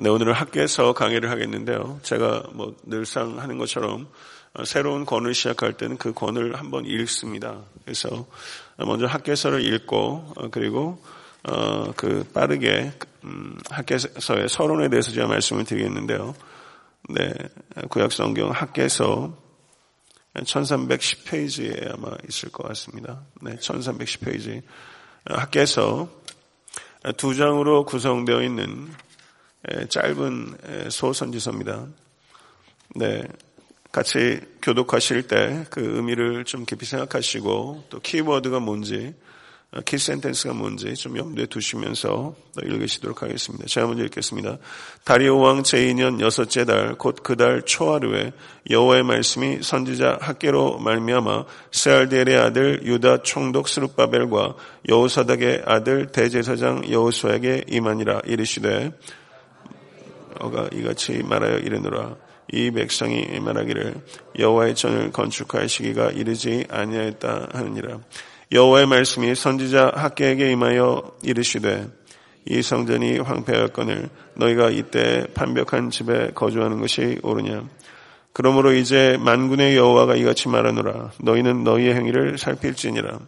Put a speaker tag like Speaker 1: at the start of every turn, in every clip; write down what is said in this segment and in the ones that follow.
Speaker 1: 네, 오늘은 학교에서 강의를 하겠는데요. 제가 뭐 늘상 하는 것처럼 어, 새로운 권을 시작할 때는 그 권을 한번 읽습니다. 그래서 먼저 학교에서를 읽고 어, 그리고 어, 그 빠르게 음, 학교에서의 서론에 대해서 제가 말씀을 드리겠는데요. 네, 구약 성경 학교에서 1310페이지에 아마 있을 것 같습니다. 네, 1310페이지. 학교에서 두 장으로 구성되어 있는 짧은 소선지서입니다. 네. 같이 교독하실 때 그 의미를 좀 깊이 생각하시고 또 키워드가 뭔지 키 센텐스가 뭔지 좀 염두에 두시면서 읽으시도록 하겠습니다. 제가 먼저 읽겠습니다. 다리오 왕 제2년 여섯째 달 곧 그 달 초하루에 여호와의 말씀이 선지자 학계로 말미암아 세알디엘의 아들 유다 총독 스룹바벨과 여호사닥의 아들 대제사장 여호수에게 임하니라 이르시되 어가 이같이 말하여 이르노라. 이 백성이 말하기를 여호와의 전을 건축할 시기가 이르지 아니하였다 하느니라. 여호와의 말씀이 선지자 학계에게 임하여 이르시되 이 성전이 황폐하였거늘 너희가 이때 판벽한 집에 거주하는 것이 옳으냐? 그러므로 이제 만군의 여호와가 이같이 말하노라. 너희는 너희의 행위를 살필지니라.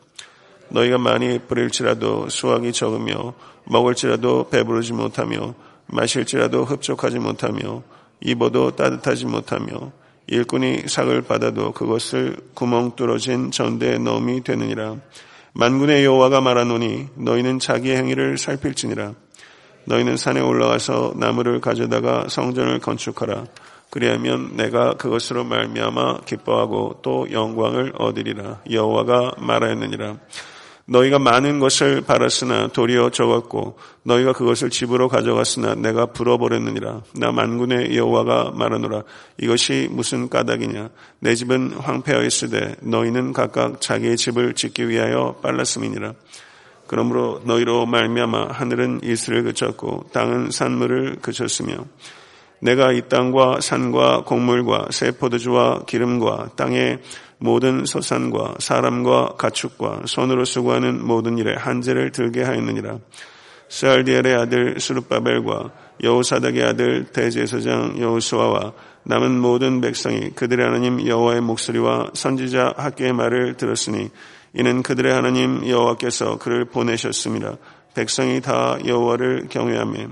Speaker 1: 너희가 많이 뿌릴지라도 수확이 적으며 먹을지라도 배부르지 못하며 마실지라도 흡족하지 못하며 입어도 따뜻하지 못하며 일꾼이 삭을 받아도 그것을 구멍 뚫어진 전대에 넣음이 되느니라. 만군의 여호와가 말하노니 너희는 자기의 행위를 살필지니라. 너희는 산에 올라가서 나무를 가져다가 성전을 건축하라. 그리하면 내가 그것으로 말미암아 기뻐하고 또 영광을 얻으리라. 여호와가 말하였느니라. 너희가 많은 것을 바랐으나 도리어 적었고 너희가 그것을 집으로 가져갔으나 내가 불어버렸느니라. 나 만군의 여호와가 말하노라. 이것이 무슨 까닭이냐. 내 집은 황폐하였으되 너희는 각각 자기의 집을 짓기 위하여 빨랐음이니라. 그러므로 너희로 말미암아 하늘은 이슬을 그쳤고 땅은 산물을 그쳤으며 내가 이 땅과 산과 곡물과 새 포도주와 기름과 땅의 모든 소산과 사람과 가축과 손으로 수고하는 모든 일에 한재를 들게 하였느니라. 스알디엘의 아들 수르바벨과 여호사닥의 아들 대제사장 여호수아와 남은 모든 백성이 그들의 하나님 여호와의 목소리와 선지자 학계의 말을 들었으니 이는 그들의 하나님 여호와께서 그를 보내셨습니다. 백성이 다 여호와를 경외하며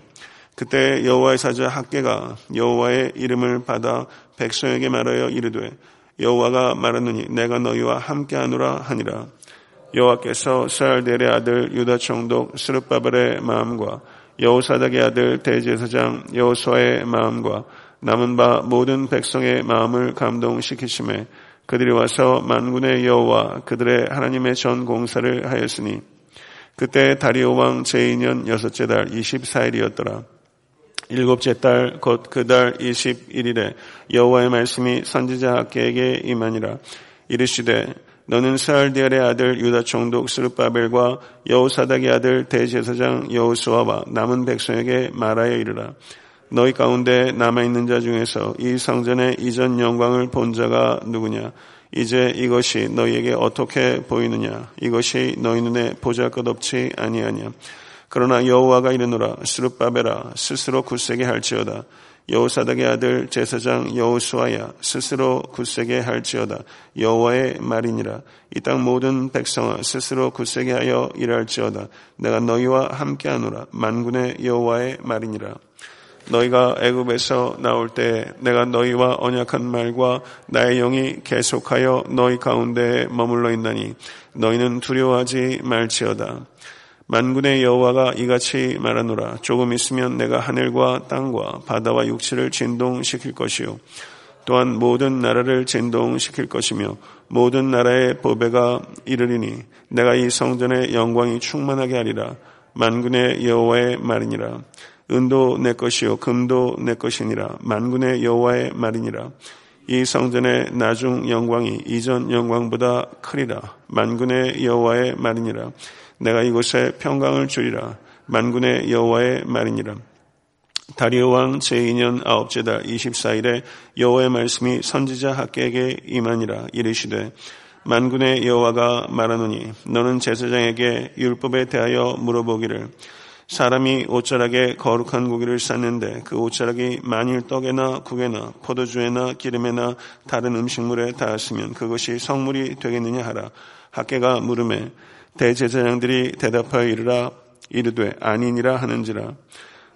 Speaker 1: 그때 여호와의 사자 학계가 여호와의 이름을 받아 백성에게 말하여 이르되 여호와가 말하느니 내가 너희와 함께하노라 하니라. 여호와께서 스알델의 아들 유다 총독 스룹바벨의 마음과 여호사닥의 아들 대제사장 여호수아의 마음과 남은 바 모든 백성의 마음을 감동시키심에 그들이 와서 만군의 여호와 그들의 하나님의 전 공사를 하였으니 그때 다리오 왕 제2년 여섯째 달 24일이었더라. 일곱째 달 곧 그 달 21일에 여호와의 말씀이 선지자 학계에게 임하니라. 이르시되 너는 스알디엘의 아들 유다 총독 스룹바벨과 여호사닥의 아들 대제사장 여호수아와 남은 백성에게 말하여 이르라. 너희 가운데 남아 있는 자 중에서 이 성전의 이전 영광을 본 자가 누구냐? 이제 이것이 너희에게 어떻게 보이느냐? 이것이 너희 눈에 보잘것없지 아니하냐 그러나 여호와가 이르노라 스룹바베라 스스로 굳세게 할지어다. 여호사닥의 아들 제사장 여호수아야 스스로 굳세게 할지어다. 여호와의 말이니라. 이 땅 모든 백성아 스스로 굳세게 하여 일할지어다. 내가 너희와 함께하노라. 만군의 여호와의 말이니라. 너희가 애굽에서 나올 때 내가 너희와 언약한 말과 나의 영이 계속하여 너희 가운데에 머물러 있나니 너희는 두려워하지 말지어다 만군의 여호와가 이같이 말하노라. 조금 있으면 내가 하늘과 땅과 바다와 육지를 진동시킬 것이요. 또한 모든 나라를 진동시킬 것이며 모든 나라의 보배가 이르리니 내가 이 성전의 영광이 충만하게 하리라. 만군의 여호와의 말이니라. 은도 내 것이요 금도 내 것이니라. 만군의 여호와의 말이니라. 이 성전의 나중 영광이 이전 영광보다 크리라. 만군의 여호와의 말이니라 내가 이곳에 평강을 주리라. 만군의 여호와의 말이니라. 다리오 왕 제2년 아홉째 달 24일에 여호와의 말씀이 선지자 학계에게 임하니라 이르시되 만군의 여호와가 말하노니 너는 제사장에게 율법에 대하여 물어보기를 사람이 옷자락에 거룩한 고기를 쌌는데 그 옷자락이 만일 떡에나 국에나 포도주에나 기름에나 다른 음식물에 닿았으면 그것이 성물이 되겠느냐 하라. 학계가 물음에 대제사장들이 대답하여 이르라 이르되 아니니라 하는지라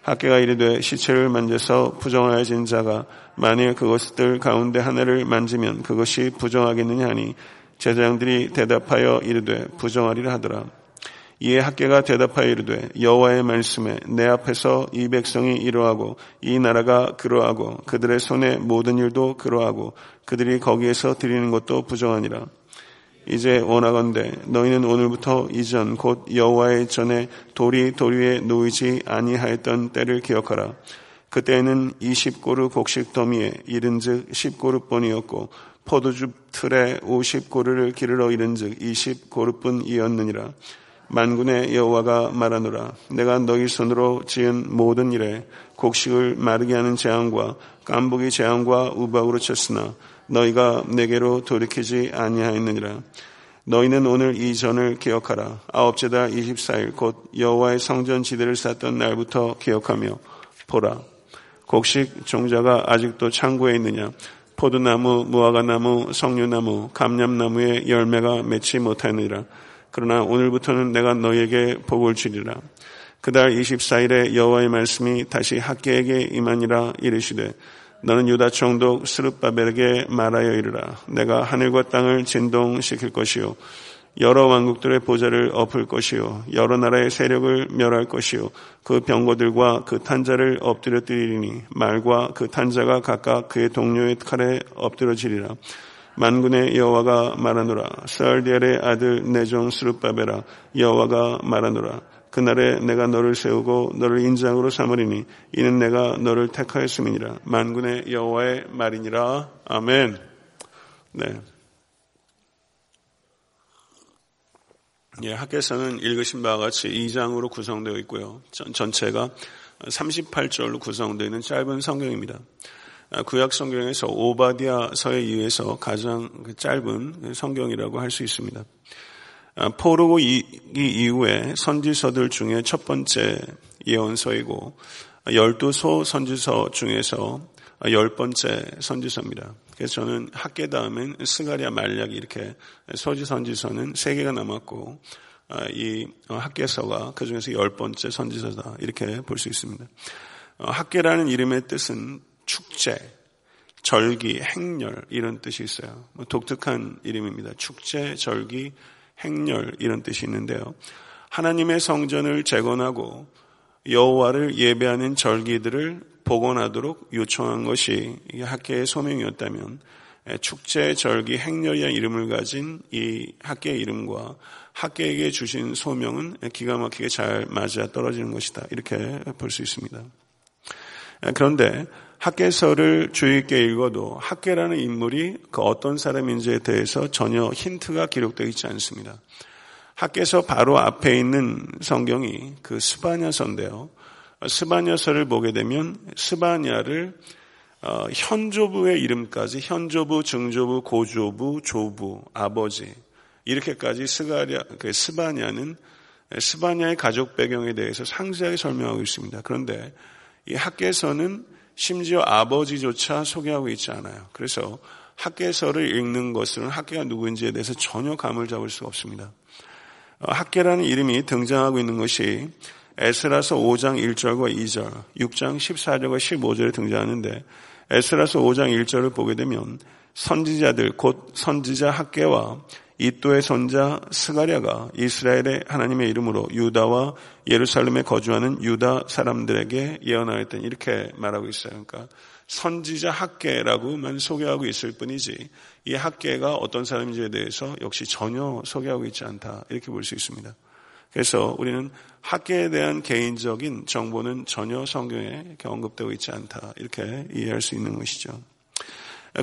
Speaker 1: 학계가 이르되 시체를 만져서 부정하여진 자가 만일 그것들 가운데 하나를 만지면 그것이 부정하겠느냐 하니 제사장들이 대답하여 이르되 부정하리라 하더라. 이에 학계가 대답하여 이르되 여호와의 말씀에 내 앞에서 이 백성이 이러하고 이 나라가 그러하고 그들의 손에 모든 일도 그러하고 그들이 거기에서 드리는 것도 부정하니라. 이제 원하건대 너희는 오늘부터 이전 곧 여호와의 전에 돌 위에 놓이지 아니하였던 때를 기억하라. 그때에는 20고르 곡식 더미에 이른즉 10고르뿐이었고 포도주 틀에 50고르를 기르러 이른즉 20고르뿐이었느니라. 만군의 여호와가 말하노라. 내가 너희 손으로 지은 모든 일에 곡식을 마르게 하는 재앙과 깐복이 재앙과 우박으로 쳤으나 너희가 내게로 돌이키지 아니하였느니라. 너희는 오늘 이 전을 기억하라. 아홉째 달 24일 곧 여호와의 성전 지대를 쌓던 날부터 기억하며 보라. 곡식 종자가 아직도 창고에 있느냐? 포도나무, 무화과나무, 석류나무, 감람나무의 열매가 맺지 못하느니라 그러나 오늘부터는 내가 너에게 복을 주리라. 그달 24일에 여호와의 말씀이 다시 학계에게 임하니라 이르시되 너는 유다 총독 스룹바벨에게 말하여 이르라. 내가 하늘과 땅을 진동시킬 것이요. 여러 왕국들의 보좌를 엎을 것이요. 여러 나라의 세력을 멸할 것이요. 그 병거들과 그 탄자를 엎드려 뜨리니 말과 그 탄자가 각각 그의 동료의 칼에 엎드려지리라. 만군의 여호와가 말하노라 스알디엘의 아들 내종 스룹바베라 여호와가 말하노라 그날에 내가 너를 세우고 너를 인장으로 삼으리니 이는 내가 너를 택하였음이니라 만군의 여호와의 말이니라 아멘. 네. 예, 학계서는 읽으신 바와 같이 2장으로 구성되어 있고요. 전, 체가 38절로 구성되어 있는 짧은 성경입니다. 아, 구약 성경에서 오바디아서에 의해서 가장 그 짧은 성경이라고 할 수 있습니다. 아, 포르고 이후에 선지서들 중에 첫 번째 예언서이고 열두 소 선지서 중에서 열 번째 선지서입니다. 그래서 저는 학계 다음엔 스가리아 말약이 이렇게 소지 선지서는 세 개가 남았고 아, 이 학계서가 그 중에서 열 번째 선지서다 이렇게 볼 수 있습니다. 어, 학계라는 이름의 뜻은 축제, 절기, 행렬 이런 뜻이 있어요. 뭐 독특한 이름입니다. 축제, 절기, 행렬 이런 뜻이 있는데요. 하나님의 성전을 재건하고 여호와를 예배하는 절기들을 복원하도록 요청한 것이 학계의 소명이었다면 축제, 절기, 행렬이라는 이름을 가진 이 학계의 이름과 학계에게 주신 소명은 기가 막히게 잘 맞아 떨어지는 것이다. 이렇게 볼 수 있습니다. 그런데 학계서를 주의 있게 읽어도 학계라는 인물이 그 어떤 사람인지에 대해서 전혀 힌트가 기록되어 있지 않습니다. 학개서 바로 앞에 있는 성경이 그 스바냐서인데요. 스바냐서를 보게 되면 스바냐를 어, 현조부의 이름까지 현조부, 증조부, 고조부, 조부, 아버지 이렇게까지 스가랴, 그 스바냐는 스바냐의 가족 배경에 대해서 상세하게 설명하고 있습니다. 그런데 이 학개서는 심지어 아버지조차 소개하고 있지 않아요. 그래서 학계서를 읽는 것은 학계가 누구인지에 대해서 전혀 감을 잡을 수가 없습니다. 어, 학계라는 이름이 등장하고 있는 것이 에스라서 5장 1절과 2절, 6장 14절과 15절에 등장하는데 에스라서 5장 1절을 보게 되면 선지자들 곧 선지자 학계와 이또의 손자 스가랴가 이스라엘의 하나님의 이름으로 유다와 예루살렘에 거주하는 유다 사람들에게 예언하였던 이렇게 말하고 있어요. 그러니까 선지자 학계라고만 소개하고 있을 뿐이지 이 학계가 어떤 사람인지에 대해서 역시 전혀 소개하고 있지 않다 이렇게 볼 수 있습니다. 그래서 우리는 학계에 대한 개인적인 정보는 전혀 성경에 언급되고 있지 않다 이렇게 이해할 수 있는 것이죠.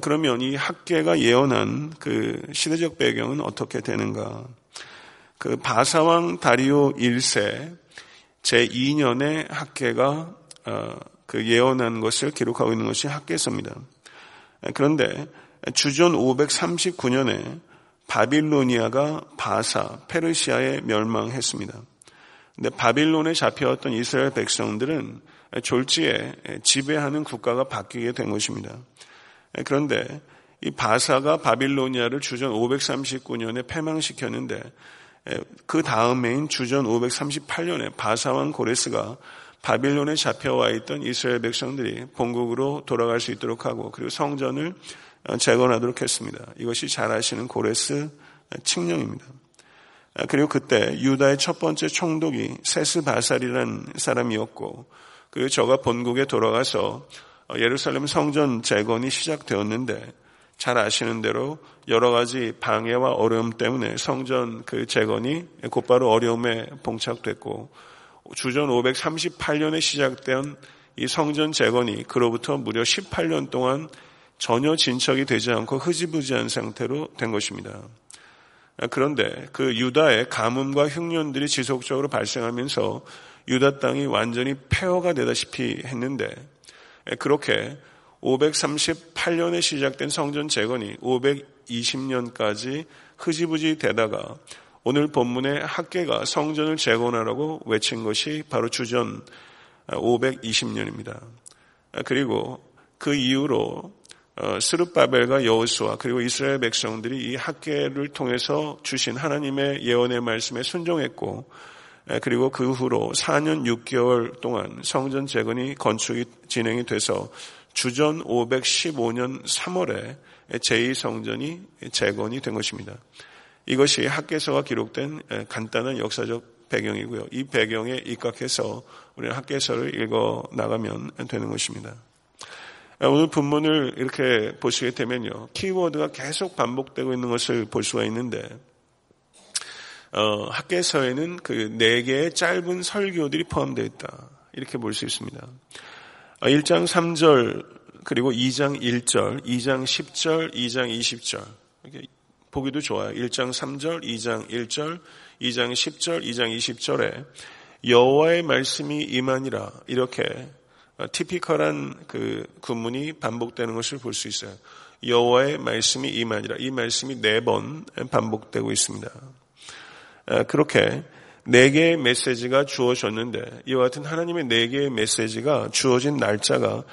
Speaker 1: 그러면 이 학계가 예언한 그 시대적 배경은 어떻게 되는가? 그 바사왕 다리오 1세 제2년에 학계가 어, 그 예언한 것을 기록하고 있는 것이 학계서입니다. 그런데 주전 539년에 바빌로니아가 바사, 페르시아에 멸망했습니다. 근데 바빌론에 잡혀왔던 이스라엘 백성들은 졸지에 지배하는 국가가 바뀌게 된 것입니다. 그런데 이 바사가 바빌로니아를 주전 539년에 패망시켰는데 그 다음해인 주전 538년에 바사왕 고레스가 바빌론에 잡혀와 있던 이스라엘 백성들이 본국으로 돌아갈 수 있도록 하고 그리고 성전을 재건하도록 했습니다. 이것이 잘 아시는 고레스 칙령입니다. 그리고 그때 유다의 첫 번째 총독이 세스 바살이라는 사람이었고 그 저가 본국에 돌아가서 예루살렘 성전 재건이 시작되었는데 잘 아시는 대로 여러 가지 방해와 어려움 때문에 성전 그 재건이 곧바로 어려움에 봉착됐고 주전 538년에 시작된 이 성전 재건이 그로부터 무려 18년 동안 전혀 진척이 되지 않고 흐지부지한 상태로 된 것입니다. 그런데 그 유다의 가뭄과 흉년들이 지속적으로 발생하면서 유다 땅이 완전히 폐허가 되다시피 했는데 그렇게 538년에 시작된 성전 재건이 520년까지 흐지부지 되다가 오늘 본문의 학계가 성전을 재건하라고 외친 것이 바로 주전 520년입니다. 그리고 그 이후로 어, 스룹바벨과 여호수아 그리고 이스라엘 백성들이 이 학계를 통해서 주신 하나님의 예언의 말씀에 순종했고 그리고 그 후로 4년 6개월 동안 성전 재건이 건축이 진행이 돼서 주전 515년 3월에 제2성전이 재건이 된 것입니다. 이것이 학계서가 기록된 간단한 역사적 배경이고요. 이 배경에 입각해서 우리는 학계서를 읽어 나가면 되는 것입니다. 오늘 본문을 이렇게 보시게 되면요. 키워드가 계속 반복되고 있는 것을 볼 수가 있는데, 어, 학계서에는 그 네 개의 짧은 설교들이 포함되어 있다. 이렇게 볼 수 있습니다. 1장 어, 3절, 그리고 2장 1절, 2장 10절, 2장 20절. 이렇게 보기도 좋아요. 1장 3절, 2장 1절, 2장 10절, 2장 20절에 여호와의 말씀이 임하니라 이렇게 티피컬한 그 구문이 반복되는 것을 볼 수 있어요. 여호와의 말씀이 임하니라 이 말씀이 네 번 반복되고 있습니다. 그렇게 네 개의 메시지가 주어졌는데 이와 같은 하나님의 네 개의 메시지가 주어진 날짜가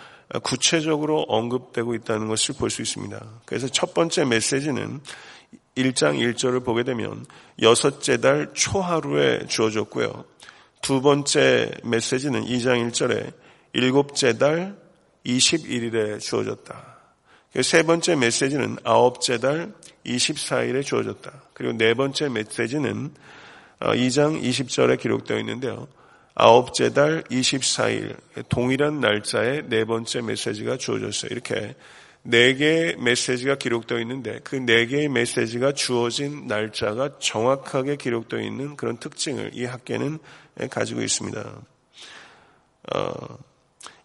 Speaker 1: 구체적으로 언급되고 있다는 것을 볼 수 있습니다. 그래서 첫 번째 메시지는 1장 1절을 보게 되면 여섯째 달 초하루에 주어졌고요. 두 번째 메시지는 2장 1절에 일곱째 달 21일에 주어졌다. 세 번째 메시지는 아홉째 달 24일에 주어졌다. 그리고 네 번째 메시지는 2장 어, 20절에 기록되어 있는데요. 아홉째 달 24일 동일한 날짜에 네 번째 메시지가 주어졌어요. 이렇게 네 개의 메시지가 기록되어 있는데 그 네 개의 메시지가 주어진 날짜가 정확하게 기록되어 있는 그런 특징을 이 학계는 가지고 있습니다. 어,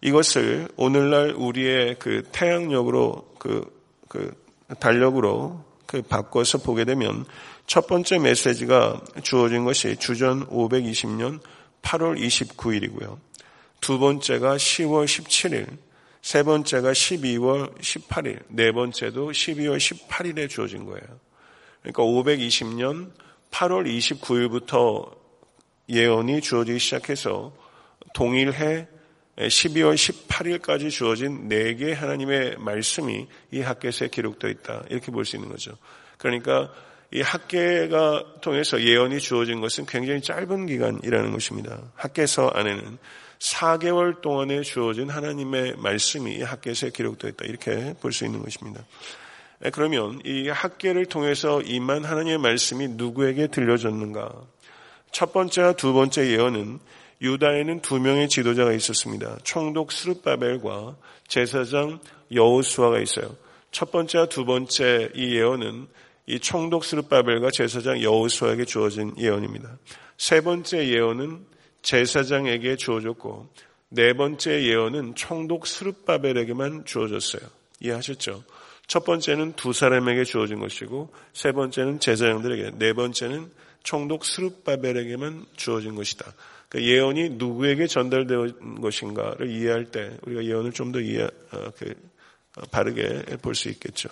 Speaker 1: 이것을 오늘날 우리의 그 태양력으로 그, 그 달력으로 그 바꿔서 보게 되면 첫 번째 메시지가 주어진 것이 주전 520년 8월 29일이고요. 두 번째가 10월 17일, 세 번째가 12월 18일, 네 번째도 12월 18일에 주어진 거예요. 그러니까 520년 8월 29일부터 예언이 주어지기 시작해서 동일해 12월 18일까지 주어진 네개 하나님의 말씀이 이 학계서에 기록되어 있다. 이렇게 볼 수 있는 거죠. 그러니까 이 학계가 통해서 예언이 주어진 것은 굉장히 짧은 기간이라는 것입니다. 학계서 안에는 4개월 동안에 주어진 하나님의 말씀이 학계서에 기록되어 있다. 이렇게 볼 수 있는 것입니다. 네, 그러면 이 학계를 통해서 임한 하나님의 말씀이 누구에게 들려졌는가? 첫 번째와 두 번째 예언은 유다에는 두 명의 지도자가 있었습니다. 총독 스룹바벨과 제사장 여호수아가 있어요. 첫 번째와 두 번째 이 예언은 이 총독 스룹바벨과 제사장 여호수아에게 주어진 예언입니다. 세 번째 예언은 제사장에게 주어졌고 네 번째 예언은 총독 스룹바벨에게만 주어졌어요. 이해하셨죠? 첫 번째는 두 사람에게 주어진 것이고 세 번째는 제사장들에게 네 번째는 총독 스룹바벨에게만 주어진 것이다. 그 예언이 누구에게 전달된 것인가를 이해할 때 우리가 예언을 좀 더 이해 어, 그, 어, 바르게 볼 수 있겠죠.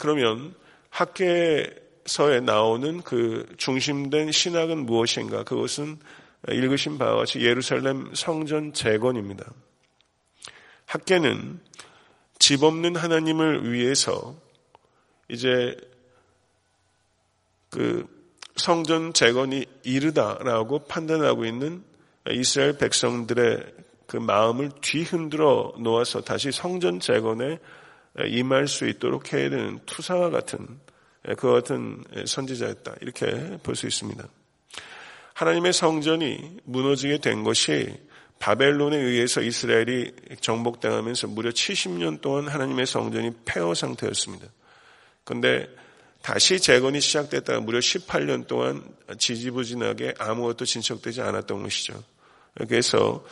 Speaker 1: 그러면 학계서에 나오는 그 중심된 신학은 무엇인가? 그것은 읽으신 바와 같이 예루살렘 성전 재건입니다. 학계는 집 없는 하나님을 위해서 이제 그 성전 재건이 이르다라고 판단하고 있는 이스라엘 백성들의 그 마음을 뒤흔들어 놓아서 다시 성전 재건에 임할 수 있도록 해야 되는 투사와 같은 그 같은 선지자였다 이렇게 볼 수 있습니다. 하나님의 성전이 무너지게 된 것이 바벨론에 의해서 이스라엘이 정복당하면서 무려 70년 동안 하나님의 성전이 폐허 상태였습니다. 그런데 다시 재건이 시작됐다가 무려 18년 동안 지지부진하게 아무것도 진척되지 않았던 것이죠. 그래서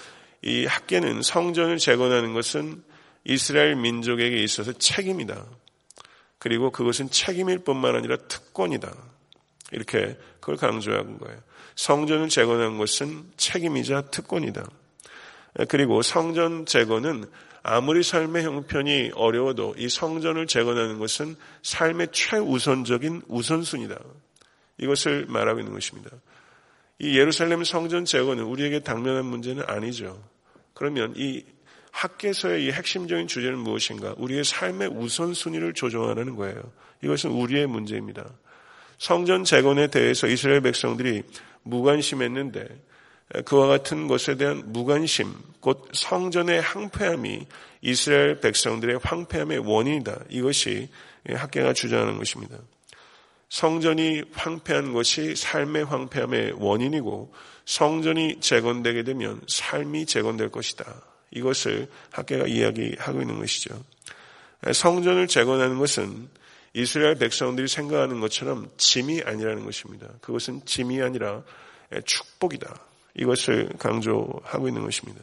Speaker 1: 이 학계는 성전을 재건하는 것은 이스라엘 민족에게 있어서 책임이다. 그리고 그것은 책임일 뿐만 아니라 특권이다. 이렇게 그걸 강조한 거예요. 성전을 재건한 것은 책임이자 특권이다. 그리고 성전 재건은 아무리 삶의 형편이 어려워도 이 성전을 재건하는 것은 삶의 최우선적인 우선순위다. 이것을 말하고 있는 것입니다. 이 예루살렘 성전 재건은 우리에게 당면한 문제는 아니죠. 그러면 이 학계서의 이 핵심적인 주제는 무엇인가? 우리의 삶의 우선순위를 조정하는 거예요. 이것은 우리의 문제입니다. 성전 재건에 대해서 이스라엘 백성들이 무관심했는데 그와 같은 것에 대한 무관심, 곧 성전의 황폐함이 이스라엘 백성들의 황폐함의 원인이다. 이것이 학계가 주장하는 것입니다. 성전이 황폐한 것이 삶의 황폐함의 원인이고 성전이 재건되게 되면 삶이 재건될 것이다. 이것을 학계가 이야기하고 있는 것이죠. 성전을 재건하는 것은 이스라엘 백성들이 생각하는 것처럼 짐이 아니라는 것입니다. 그것은 짐이 아니라 축복이다. 이것을 강조하고 있는 것입니다.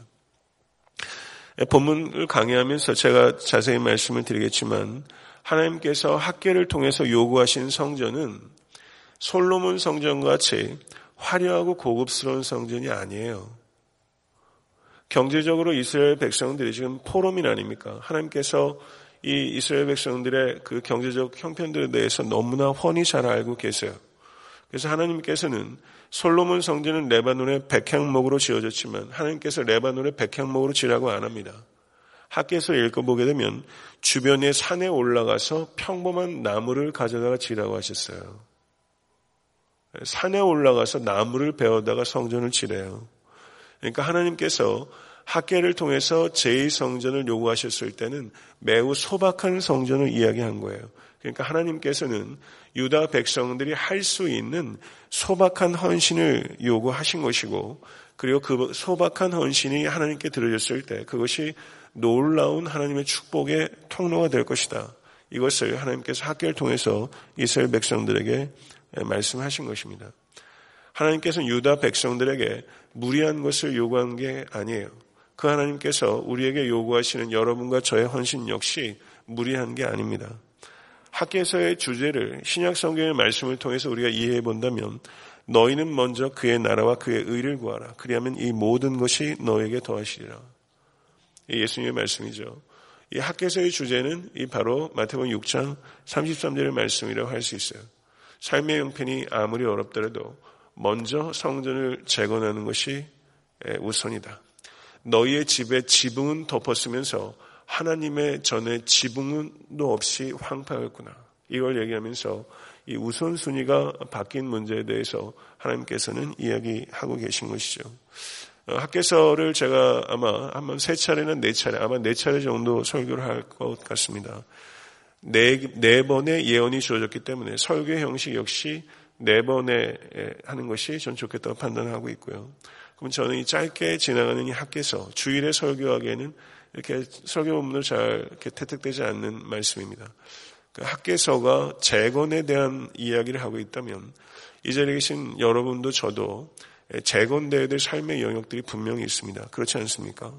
Speaker 1: 본문을 강의하면서 제가 자세히 말씀을 드리겠지만 하나님께서 학계를 통해서 요구하신 성전은 솔로몬 성전과 같이 화려하고 고급스러운 성전이 아니에요. 경제적으로 이스라엘 백성들이 지금 포럼이 아닙니까? 하나님께서 이 이스라엘 백성들의 그 경제적 형편들에 대해서 너무나 훤히 잘 알고 계세요. 그래서 하나님께서는 솔로몬 성전은 레바논의 백향목으로 지어졌지만 하나님께서 레바논의 백향목으로 지라고 안 합니다. 학계에서 읽어보게 되면 주변의 산에 올라가서 평범한 나무를 가져다가 지라고 하셨어요. 산에 올라가서 나무를 베어다가 성전을 지래요. 그러니까 하나님께서 학계를 통해서 제2성전을 요구하셨을 때는 매우 소박한 성전을 이야기한 거예요. 그러니까 하나님께서는 유다 백성들이 할 수 있는 소박한 헌신을 요구하신 것이고 그리고 그 소박한 헌신이 하나님께 들어졌을 때 그것이 놀라운 하나님의 축복의 통로가 될 것이다. 이것을 하나님께서 학계를 통해서 이스라엘 백성들에게 말씀하신 것입니다. 하나님께서는 유다 백성들에게 무리한 것을 요구한 게 아니에요. 그 하나님께서 우리에게 요구하시는 여러분과 저의 헌신 역시 무리한 게 아닙니다. 학계에서의 주제를 신약 성경의 말씀을 통해서 우리가 이해해 본다면 너희는 먼저 그의 나라와 그의 의를 구하라. 그리하면 이 모든 것이 너에게 더하시리라. 예수님의 말씀이죠. 이 학계에서의 주제는 이 바로 마태복음 6장 33절의 말씀이라고 할 수 있어요. 삶의 형편이 아무리 어렵더라도 먼저 성전을 재건하는 것이 우선이다. 너희의 집에 지붕은 덮었으면서 하나님의 전에 지붕도 없이 황폐했구나. 이걸 얘기하면서 이 우선순위가 바뀐 문제에 대해서 하나님께서는 이야기하고 계신 것이죠. 어, 학계서를 제가 아마 한번 세 차례나 네 차례, 아마 네 차례 정도 설교를 할 것 같습니다. 네, 네 번의 예언이 주어졌기 때문에 설교 형식 역시 네 번에 하는 것이 전 좋겠다고 판단하고 있고요. 그럼 저는 이 짧게 지나가는 이 학계서, 주일에 설교하기에는 이렇게 설교 본문을 잘 이렇게 태특되지 않는 말씀입니다. 그 학계서가 재건에 대한 이야기를 하고 있다면 이 자리에 계신 여러분도 저도 재건되어야 될 삶의 영역들이 분명히 있습니다. 그렇지 않습니까?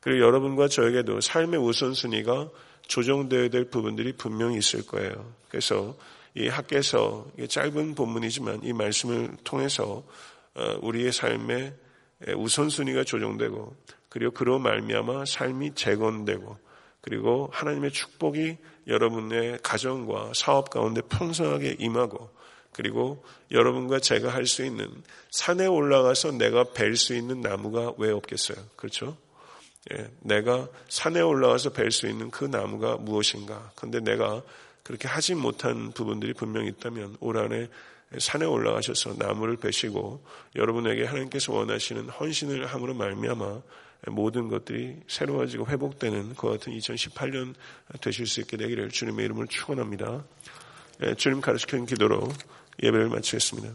Speaker 1: 그리고 여러분과 저에게도 삶의 우선순위가 조정되어야 될 부분들이 분명히 있을 거예요. 그래서 이 학계서 짧은 본문이지만 이 말씀을 통해서 어, 우리의 삶의 우선순위가 조정되고 그리고 그로 말미암아 삶이 재건되고 그리고 하나님의 축복이 여러분의 가정과 사업 가운데 풍성하게 임하고 그리고 여러분과 제가 할 수 있는 산에 올라가서 내가 벨수 있는 나무가 왜 없겠어요? 그렇죠? 예, 내가 산에 올라가서 벨수 있는 그 나무가 무엇인가? 근데 내가 그렇게 하지 못한 부분들이 분명히 있다면 올 한해 산에 올라가셔서 나무를 베시고 여러분에게 하나님께서 원하시는 헌신을 함으로 말미암아 모든 것들이 새로워지고 회복되는 그 같은 2018년 되실 수 있게 되기를 주님의 이름을 축원합니다. 예, 주님 가르치는 기도로 예배를 마치겠습니다.